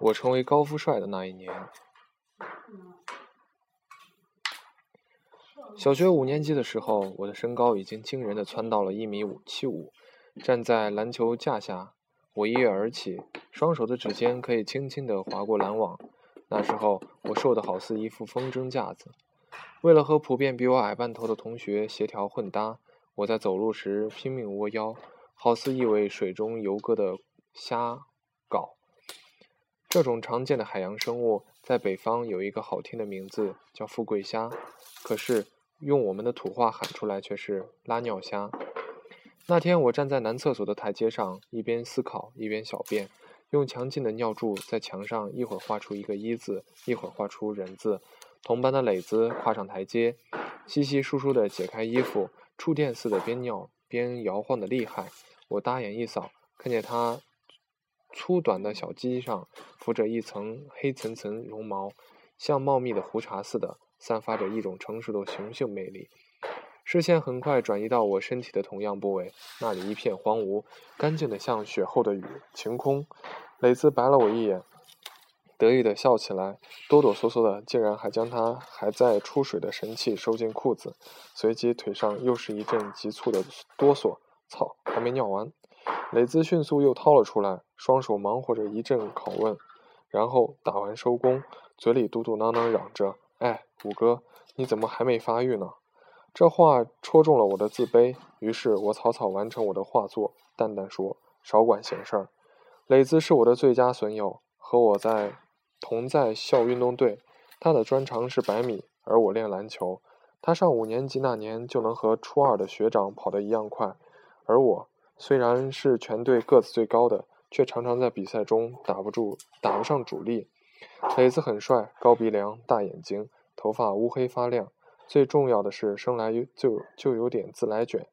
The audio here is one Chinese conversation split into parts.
我成为高富帅的那一年。小学五年级的时候，我的身高已经惊人的蹿到了一米五七五，站在篮球架下，我一跃而起，双手的指尖可以轻轻地划过篮网。那时候，我瘦得好似一副风筝架子。为了和普遍比我矮半头的同学协调混搭，我在走路时拼命窝腰，好似一尾水中游歌的虾。这种常见的海洋生物在北方有一个好听的名字，叫富贵虾。可是用我们的土话喊出来却是拉尿虾。那天我站在男厕所的台阶上，一边思考一边小便，用强劲的尿柱在墙上一会儿画出一个一字，一会儿画出人字。同班的磊子跨上台阶，稀稀疏疏地解开衣服，触电似的边尿边摇晃的厉害。我搭眼一扫，看见他。粗短的小鸡上浮着一层黑层层绒毛，像茂密的胡茬似的，散发着一种成熟的雄性魅力。视线很快转移到我身体的同样部位，那里一片荒芜，干净的像雪后的雨晴空。磊子白了我一眼，得意地笑起来，哆哆嗦嗦的，竟然还将他还在出水的神器收进裤子。随即腿上又是一阵急促的哆嗦。操，还没尿完。磊子迅速又掏了出来，双手忙活着一阵拷问，然后打完收工，嘴里嘟嘟囔囔嚷着：“哎，五哥，你怎么还没发育呢？”这话戳中了我的自卑，于是我草草完成我的画作，淡淡说：“少管闲事儿。”磊子是我的最佳损友，和我在同在校运动队，他的专长是百米，而我练篮球。他上五年级那年就能和初二的学长跑得一样快，而我。虽然是全队个子最高的，却常常在比赛中打不住、打不上主力。磊子很帅，高鼻梁、大眼睛，头发乌黑发亮。最重要的是，生来就就有点自来卷。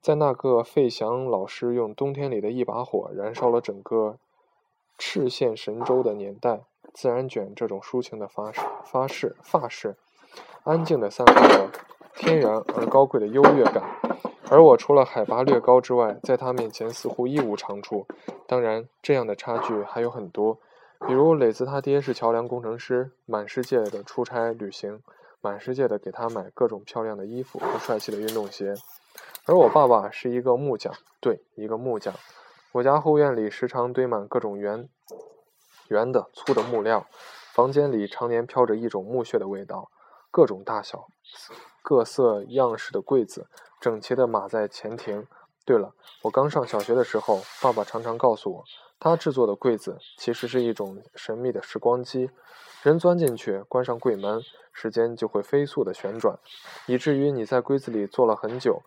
在那个费翔老师用冬天里的一把火燃烧了整个赤县神州的年代，自然卷这种抒情的发式、发式、发式，安静地散发着天然而高贵的优越感。而我除了海拔略高之外，在他面前似乎一无长处。当然，这样的差距还有很多，比如磊子他爹是桥梁工程师，满世界的出差旅行，满世界的给他买各种漂亮的衣服和帅气的运动鞋。而我爸爸是一个木匠，对，一个木匠。我家后院里时常堆满各种圆、圆的、粗的木料，房间里常年飘着一种木屑的味道，各种大小。各色样式的柜子整齐地码在前庭。对了，我刚上小学的时候，爸爸常常告诉我，他制作的柜子其实是一种神秘的时光机，人钻进去，关上柜门，时间就会飞速地旋转，以至于你在柜子里坐了很久，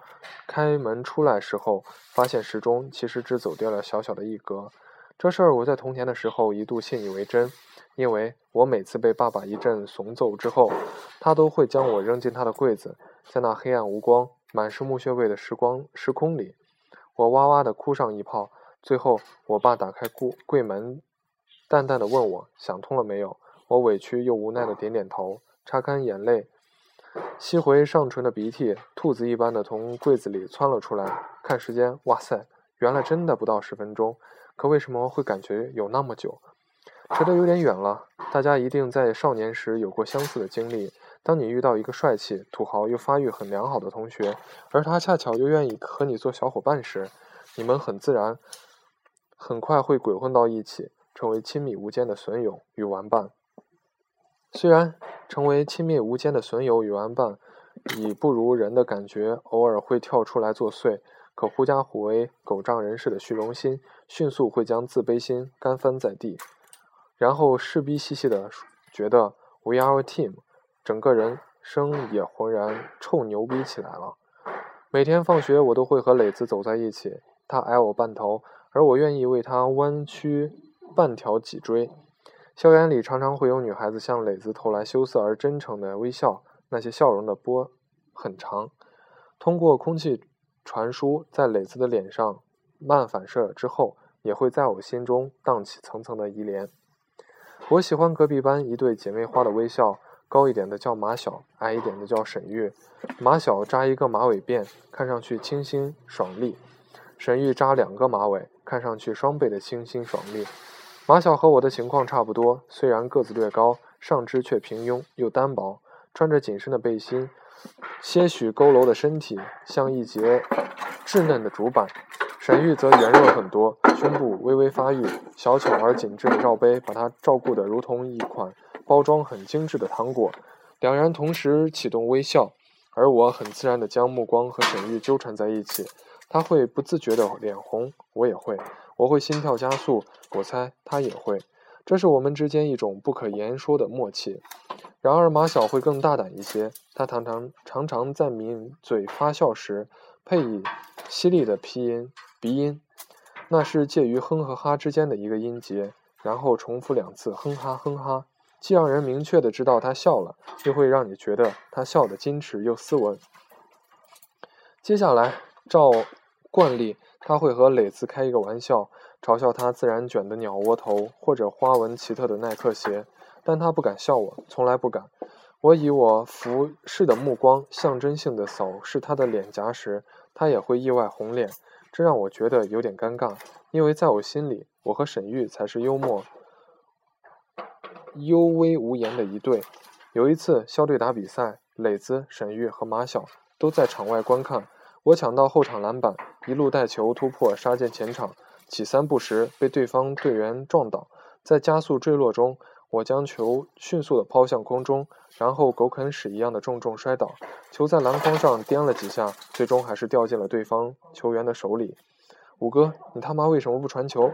开门出来时候，发现时钟其实只走掉了小小的一格。这事儿我在童年的时候一度信以为真。因为我每次被爸爸一阵怂揍之后，他都会将我扔进他的柜子，在那黑暗无光、满是木屑味的时光时空里，我哇哇的哭上一泡。最后，我爸打开柜柜门，淡淡的问我想通了没有。我委屈又无奈的点点头，擦干眼泪，吸回上唇的鼻涕，兔子一般的从柜子里窜了出来。看时间，哇塞，原来真的不到十分钟。可为什么会感觉有那么久？扯得有点远了，大家一定在少年时有过相似的经历。当你遇到一个帅气、土豪又发育很良好的同学，而他恰巧又愿意和你做小伙伴时，你们很自然、很快会鬼混到一起，成为亲密无间的损友与玩伴。虽然成为亲密无间的损友与玩伴，已不如人的感觉，偶尔会跳出来作祟，可狐假虎威、狗仗人势的虚荣心，迅速会将自卑心干翻在地。然后势逼兮兮的觉得 we are a team，整个人生也浑然臭牛逼起来了。每天放学我都会和磊子走在一起，他矮我半头，而我愿意为他弯曲半条脊椎。校园里常常会有女孩子向磊子投来羞涩而真诚的微笑，那些笑容的波很长，通过空气传输，在磊子的脸上漫反射之后，也会在我心中荡起层层的依莲。我喜欢隔壁班一对姐妹花的微笑，高一点的叫马小，矮一点的叫沈玉。马小扎一个马尾辫，看上去清新爽利；沈玉扎两个马尾，看上去双倍的清新爽利。马小和我的情况差不多，虽然个子略高，上肢却平庸又单薄，穿着紧身的背心，些许佝偻的身体像一截稚嫩的竹板。沈玉则圆润很多，胸部微微发育，小巧而紧致的罩杯把她照顾得如同一款包装很精致的糖果。两人同时启动微笑，而我很自然地将目光和沈玉纠缠在一起。他会不自觉地脸红，我也会，我会心跳加速，我猜他也会。这是我们之间一种不可言说的默契。然而马小会更大胆一些，他常常常常在抿嘴发笑时，配以犀利的鼻音。鼻音，那是介于哼和哈之间的一个音节，然后重复两次哼哈哼哈，既让人明确的知道他笑了，又会让你觉得他笑得矜持又斯文。接下来，照惯例，他会和磊子开一个玩笑，嘲笑他自然卷的鸟窝头或者花纹奇特的耐克鞋，但他不敢笑我，从来不敢。我以我俯视的目光象征性的扫视他的脸颊时，他也会意外红脸。这让我觉得有点尴尬，因为在我心里，我和沈玉才是幽默、幽微无言的一对。有一次校队打比赛，磊子、沈玉和马晓都在场外观看。我抢到后场篮板，一路带球突破，杀进前场，起三步时被对方队员撞倒，在加速坠落中。我将球迅速地抛向空中，然后狗啃屎一样的重重摔倒，球在篮筐上颠了几下，最终还是掉进了对方球员的手里。五哥，你他妈为什么不传球？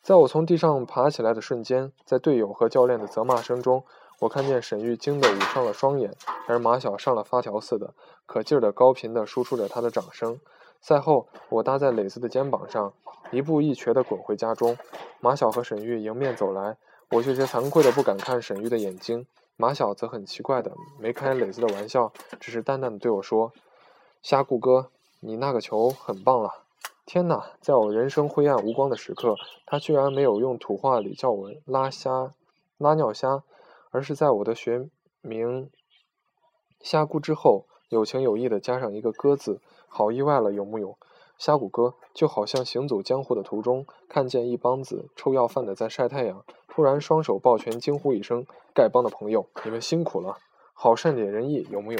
在我从地上爬起来的瞬间，在队友和教练的责骂声中，我看见沈玉惊得捂上了双眼，而马晓上了发条似的，可劲儿的高频地输出着他的掌声。赛后，我搭在磊子的肩膀上，一步一瘸地滚回家中。马晓和沈玉迎面走来。我有些惭愧的不敢看沈玉的眼睛，马晓则很奇怪的没开磊子的玩笑，只是淡淡的对我说：“虾顾哥，你那个球很棒了。”天哪，在我人生灰暗无光的时刻，他居然没有用土话里叫我拉虾、拉尿虾，而是在我的学名虾姑之后，有情有义的加上一个哥字，好意外了，有木有？虾谷哥就好像行走江湖的途中，看见一帮子臭要饭的在晒太阳，突然双手抱拳惊呼一声：“丐帮的朋友，你们辛苦了！好善解人意，有木有？”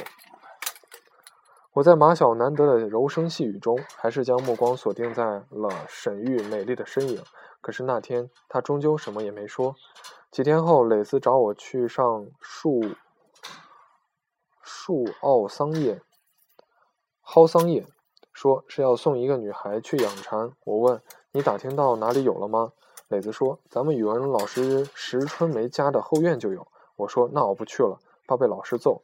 我在马小难得的柔声细语中，还是将目光锁定在了沈玉美丽的身影。可是那天他终究什么也没说。几天后，磊子找我去上树树奥桑叶蒿桑叶。说是要送一个女孩去养蚕。我问你打听到哪里有了吗？磊子说咱们语文老师石春梅家的后院就有。我说那我不去了，怕被老师揍。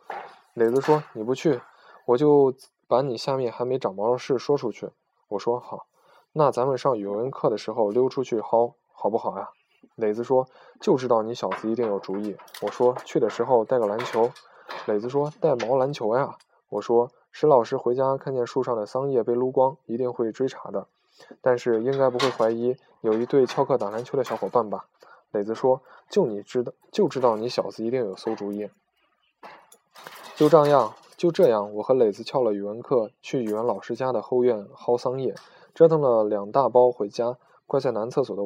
磊子说你不去，我就把你下面还没长毛的事说出去。我说好，那咱们上语文课的时候溜出去薅，好不好呀？磊子说就知道你小子一定有主意。我说去的时候带个篮球。磊子说带毛篮球呀？我说。石老师回家看见树上的桑叶被撸光，一定会追查的，但是应该不会怀疑有一对翘课打篮球的小伙伴吧？磊子说：“就你知道，就知道你小子一定有馊主意。”就这样，就这样，我和磊子翘了语文课，去语文老师家的后院薅桑叶，折腾了两大包回家，挂在男厕所的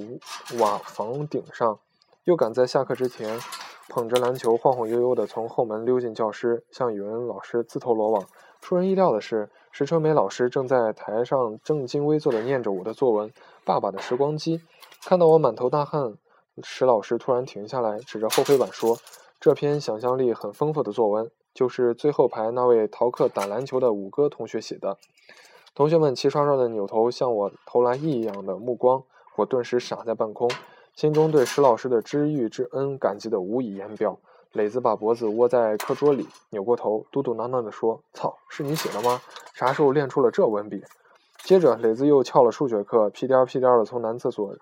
瓦房顶上，又赶在下课之前，捧着篮球晃晃悠悠地从后门溜进教室，向语文老师自投罗网。出人意料的是，石春梅老师正在台上正襟危坐的念着我的作文《爸爸的时光机》。看到我满头大汗，石老师突然停下来，指着后黑板说：“这篇想象力很丰富的作文，就是最后排那位逃课打篮球的五哥同学写的。”同学们齐刷刷的扭头向我投来异样的目光，我顿时傻在半空，心中对石老师的知遇之恩感激的无以言表。磊子把脖子窝在课桌里，扭过头，嘟嘟囔囔地说：“操，是你写的吗？啥时候练出了这文笔？”接着，磊子又翘了数学课，屁颠儿屁颠儿地从男厕所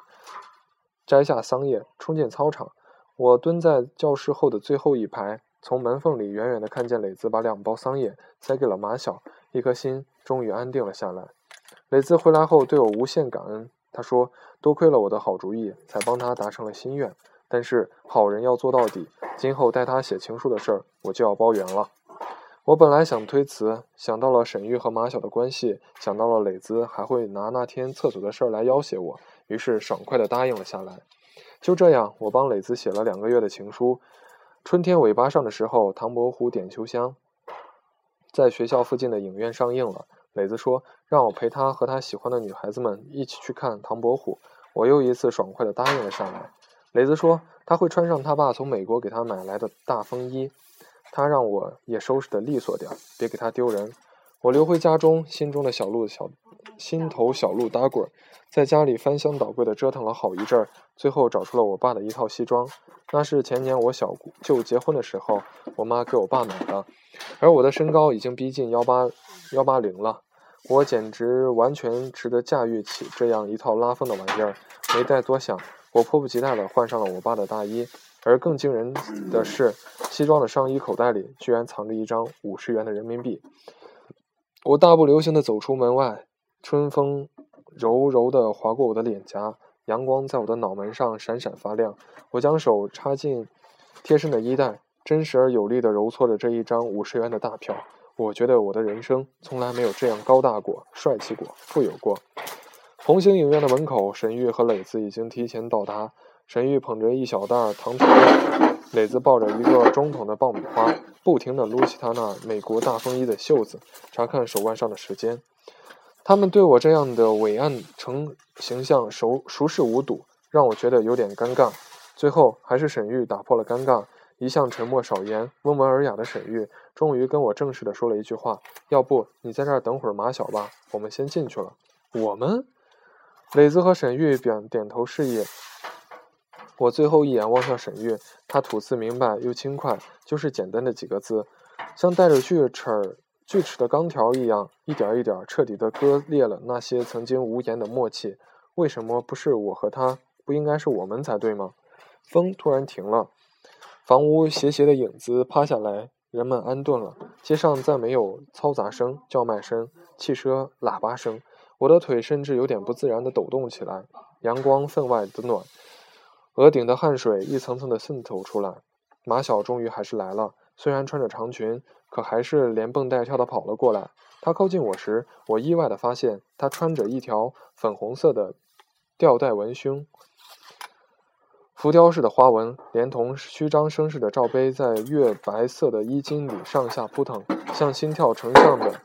摘下桑叶，冲进操场。我蹲在教室后的最后一排，从门缝里远远地看见磊子把两包桑叶塞给了马小，一颗心终于安定了下来。磊子回来后对我无限感恩，他说：“多亏了我的好主意，才帮他达成了心愿。”但是好人要做到底，今后带他写情书的事儿，我就要包圆了。我本来想推辞，想到了沈玉和马晓的关系，想到了磊子还会拿那天厕所的事儿来要挟我，于是爽快地答应了下来。就这样，我帮磊子写了两个月的情书。春天尾巴上的时候，《唐伯虎点秋香》在学校附近的影院上映了。磊子说让我陪他和他喜欢的女孩子们一起去看《唐伯虎》，我又一次爽快地答应了下来。磊子说他会穿上他爸从美国给他买来的大风衣，他让我也收拾得利索点，别给他丢人。我溜回家中，心中的小鹿小心头小鹿打滚，在家里翻箱倒柜的折腾了好一阵儿，最后找出了我爸的一套西装，那是前年我小姑舅结婚的时候，我妈给我爸买的，而我的身高已经逼近幺八幺八零了。我简直完全值得驾驭起这样一套拉风的玩意儿，没再多想，我迫不及待地换上了我爸的大衣。而更惊人的是，西装的上衣口袋里居然藏着一张五十元的人民币。我大步流星地走出门外，春风柔柔地划过我的脸颊，阳光在我的脑门上闪闪发亮。我将手插进贴身的衣袋，真实而有力地揉搓着这一张五十元的大票。我觉得我的人生从来没有这样高大过、帅气过、富有过。红星影院的门口，沈玉和磊子已经提前到达。沈玉捧着一小袋糖炒面，磊子抱着一个中筒的爆米花，不停地撸起他那美国大风衣的袖子，查看手腕上的时间。他们对我这样的伟岸成形象熟熟视无睹，让我觉得有点尴尬。最后，还是沈玉打破了尴尬。一向沉默少言、温文尔雅的沈玉，终于跟我正式的说了一句话：“要不你在这儿等会儿马小吧，我们先进去了。”我们，磊子和沈玉点点头示意。我最后一眼望向沈玉，他吐字明白又轻快，就是简单的几个字，像带着锯齿锯齿的钢条一样，一点一点彻底的割裂了那些曾经无言的默契。为什么不是我和他？不应该是我们才对吗？风突然停了。房屋斜斜的影子趴下来，人们安顿了。街上再没有嘈杂声、叫卖声、汽车喇叭声。我的腿甚至有点不自然地抖动起来。阳光分外的暖，额顶的汗水一层层地渗透出来。马小终于还是来了，虽然穿着长裙，可还是连蹦带跳地跑了过来。他靠近我时，我意外地发现他穿着一条粉红色的吊带文胸。浮雕式的花纹，连同虚张声势的罩杯，在月白色的衣襟里上下扑腾，像心跳成像的，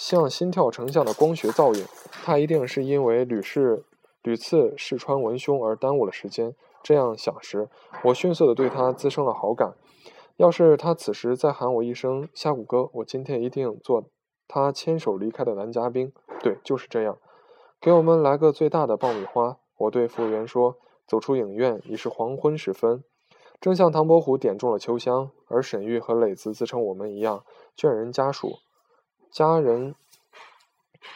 像心跳成像的光学造影。他一定是因为屡试屡次试穿文胸而耽误了时间。这样想时，我迅速地对他滋生了好感。要是他此时再喊我一声“虾骨哥”，我今天一定做他牵手离开的男嘉宾。对，就是这样。给我们来个最大的爆米花。我对服务员说。走出影院已是黄昏时分，正像唐伯虎点中了秋香，而沈玉和磊子自称我们一样，眷人家属，家人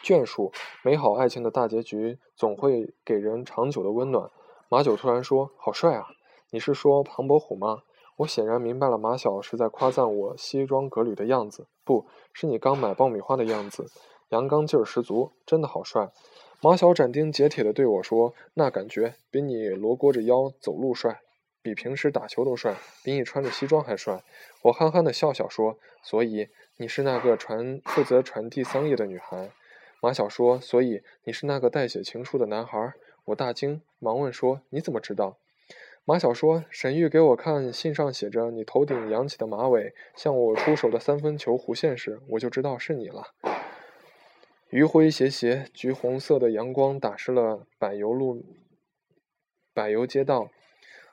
眷属，美好爱情的大结局总会给人长久的温暖。马九突然说：“好帅啊！你是说庞伯虎吗？”我显然明白了，马小是在夸赞我西装革履的样子，不是你刚买爆米花的样子，阳刚劲儿十足，真的好帅。马小斩钉截铁地对我说：“那感觉比你罗锅着腰走路帅，比平时打球都帅，比你穿着西装还帅。”我憨憨地笑笑说：“所以你是那个传负责传递桑叶的女孩。”马小说：“所以你是那个代写情书的男孩。”我大惊，忙问说：“你怎么知道？”马小说：“沈玉给我看信上写着你头顶扬起的马尾，向我出手的三分球弧线时，我就知道是你了。”余晖斜斜，橘红色的阳光打湿了柏油路、柏油街道，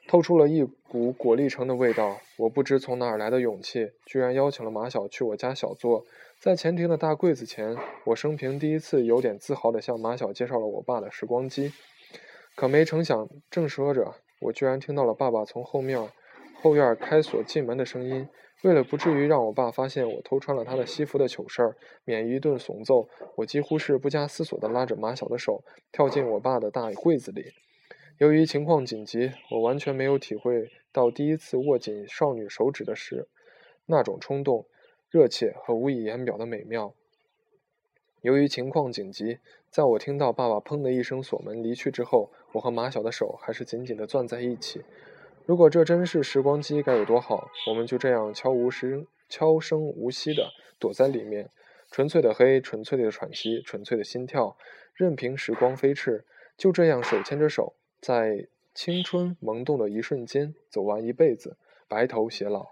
透出了一股果粒橙的味道。我不知从哪儿来的勇气，居然邀请了马小去我家小坐，在前庭的大柜子前，我生平第一次有点自豪地向马小介绍了我爸的时光机。可没成想，正说着，我居然听到了爸爸从后面后院开锁进门的声音。为了不至于让我爸发现我偷穿了他的西服的糗事儿，免一顿怂揍，我几乎是不加思索地拉着马小的手，跳进我爸的大柜子里。由于情况紧急，我完全没有体会到第一次握紧少女手指的时那种冲动、热切和无以言表的美妙。由于情况紧急，在我听到爸爸砰的一声锁门离去之后，我和马小的手还是紧紧地攥在一起。如果这真是时光机，该有多好！我们就这样悄无声、悄声无息地躲在里面，纯粹的黑，纯粹的喘息，纯粹的心跳，任凭时光飞逝。就这样手牵着手，在青春萌动的一瞬间，走完一辈子，白头偕老。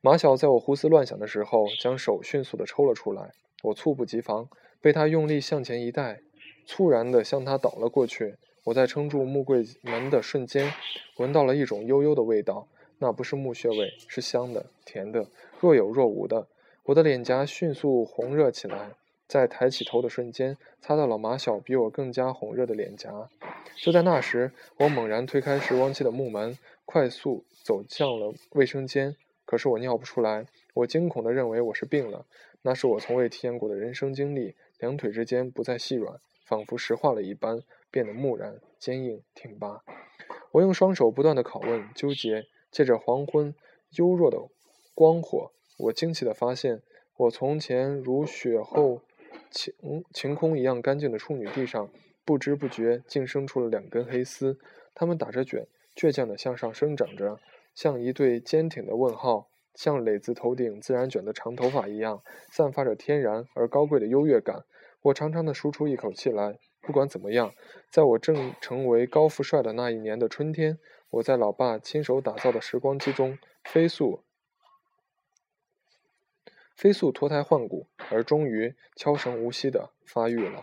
马小在我胡思乱想的时候，将手迅速地抽了出来，我猝不及防，被他用力向前一带，猝然地向他倒了过去。我在撑住木柜门的瞬间，闻到了一种悠悠的味道，那不是木屑味，是香的、甜的，若有若无的。我的脸颊迅速红热起来。在抬起头的瞬间，擦到了马小比我更加红热的脸颊。就在那时，我猛然推开时光机的木门，快速走向了卫生间。可是我尿不出来，我惊恐地认为我是病了。那是我从未体验过的人生经历，两腿之间不再细软，仿佛石化了一般，变得木然、坚硬、挺拔。我用双手不断地拷问、纠结，借着黄昏幽弱的光火，我惊奇地发现，我从前如雪后。晴晴空一样干净的处女地上，不知不觉竟生出了两根黑丝，它们打着卷，倔强地向上生长着，像一对坚挺的问号，像磊子头顶自然卷的长头发一样，散发着天然而高贵的优越感。我长长的舒出一口气来。不管怎么样，在我正成为高富帅的那一年的春天，我在老爸亲手打造的时光机中飞速。飞速脱胎换骨，而终于悄声无息地发育了。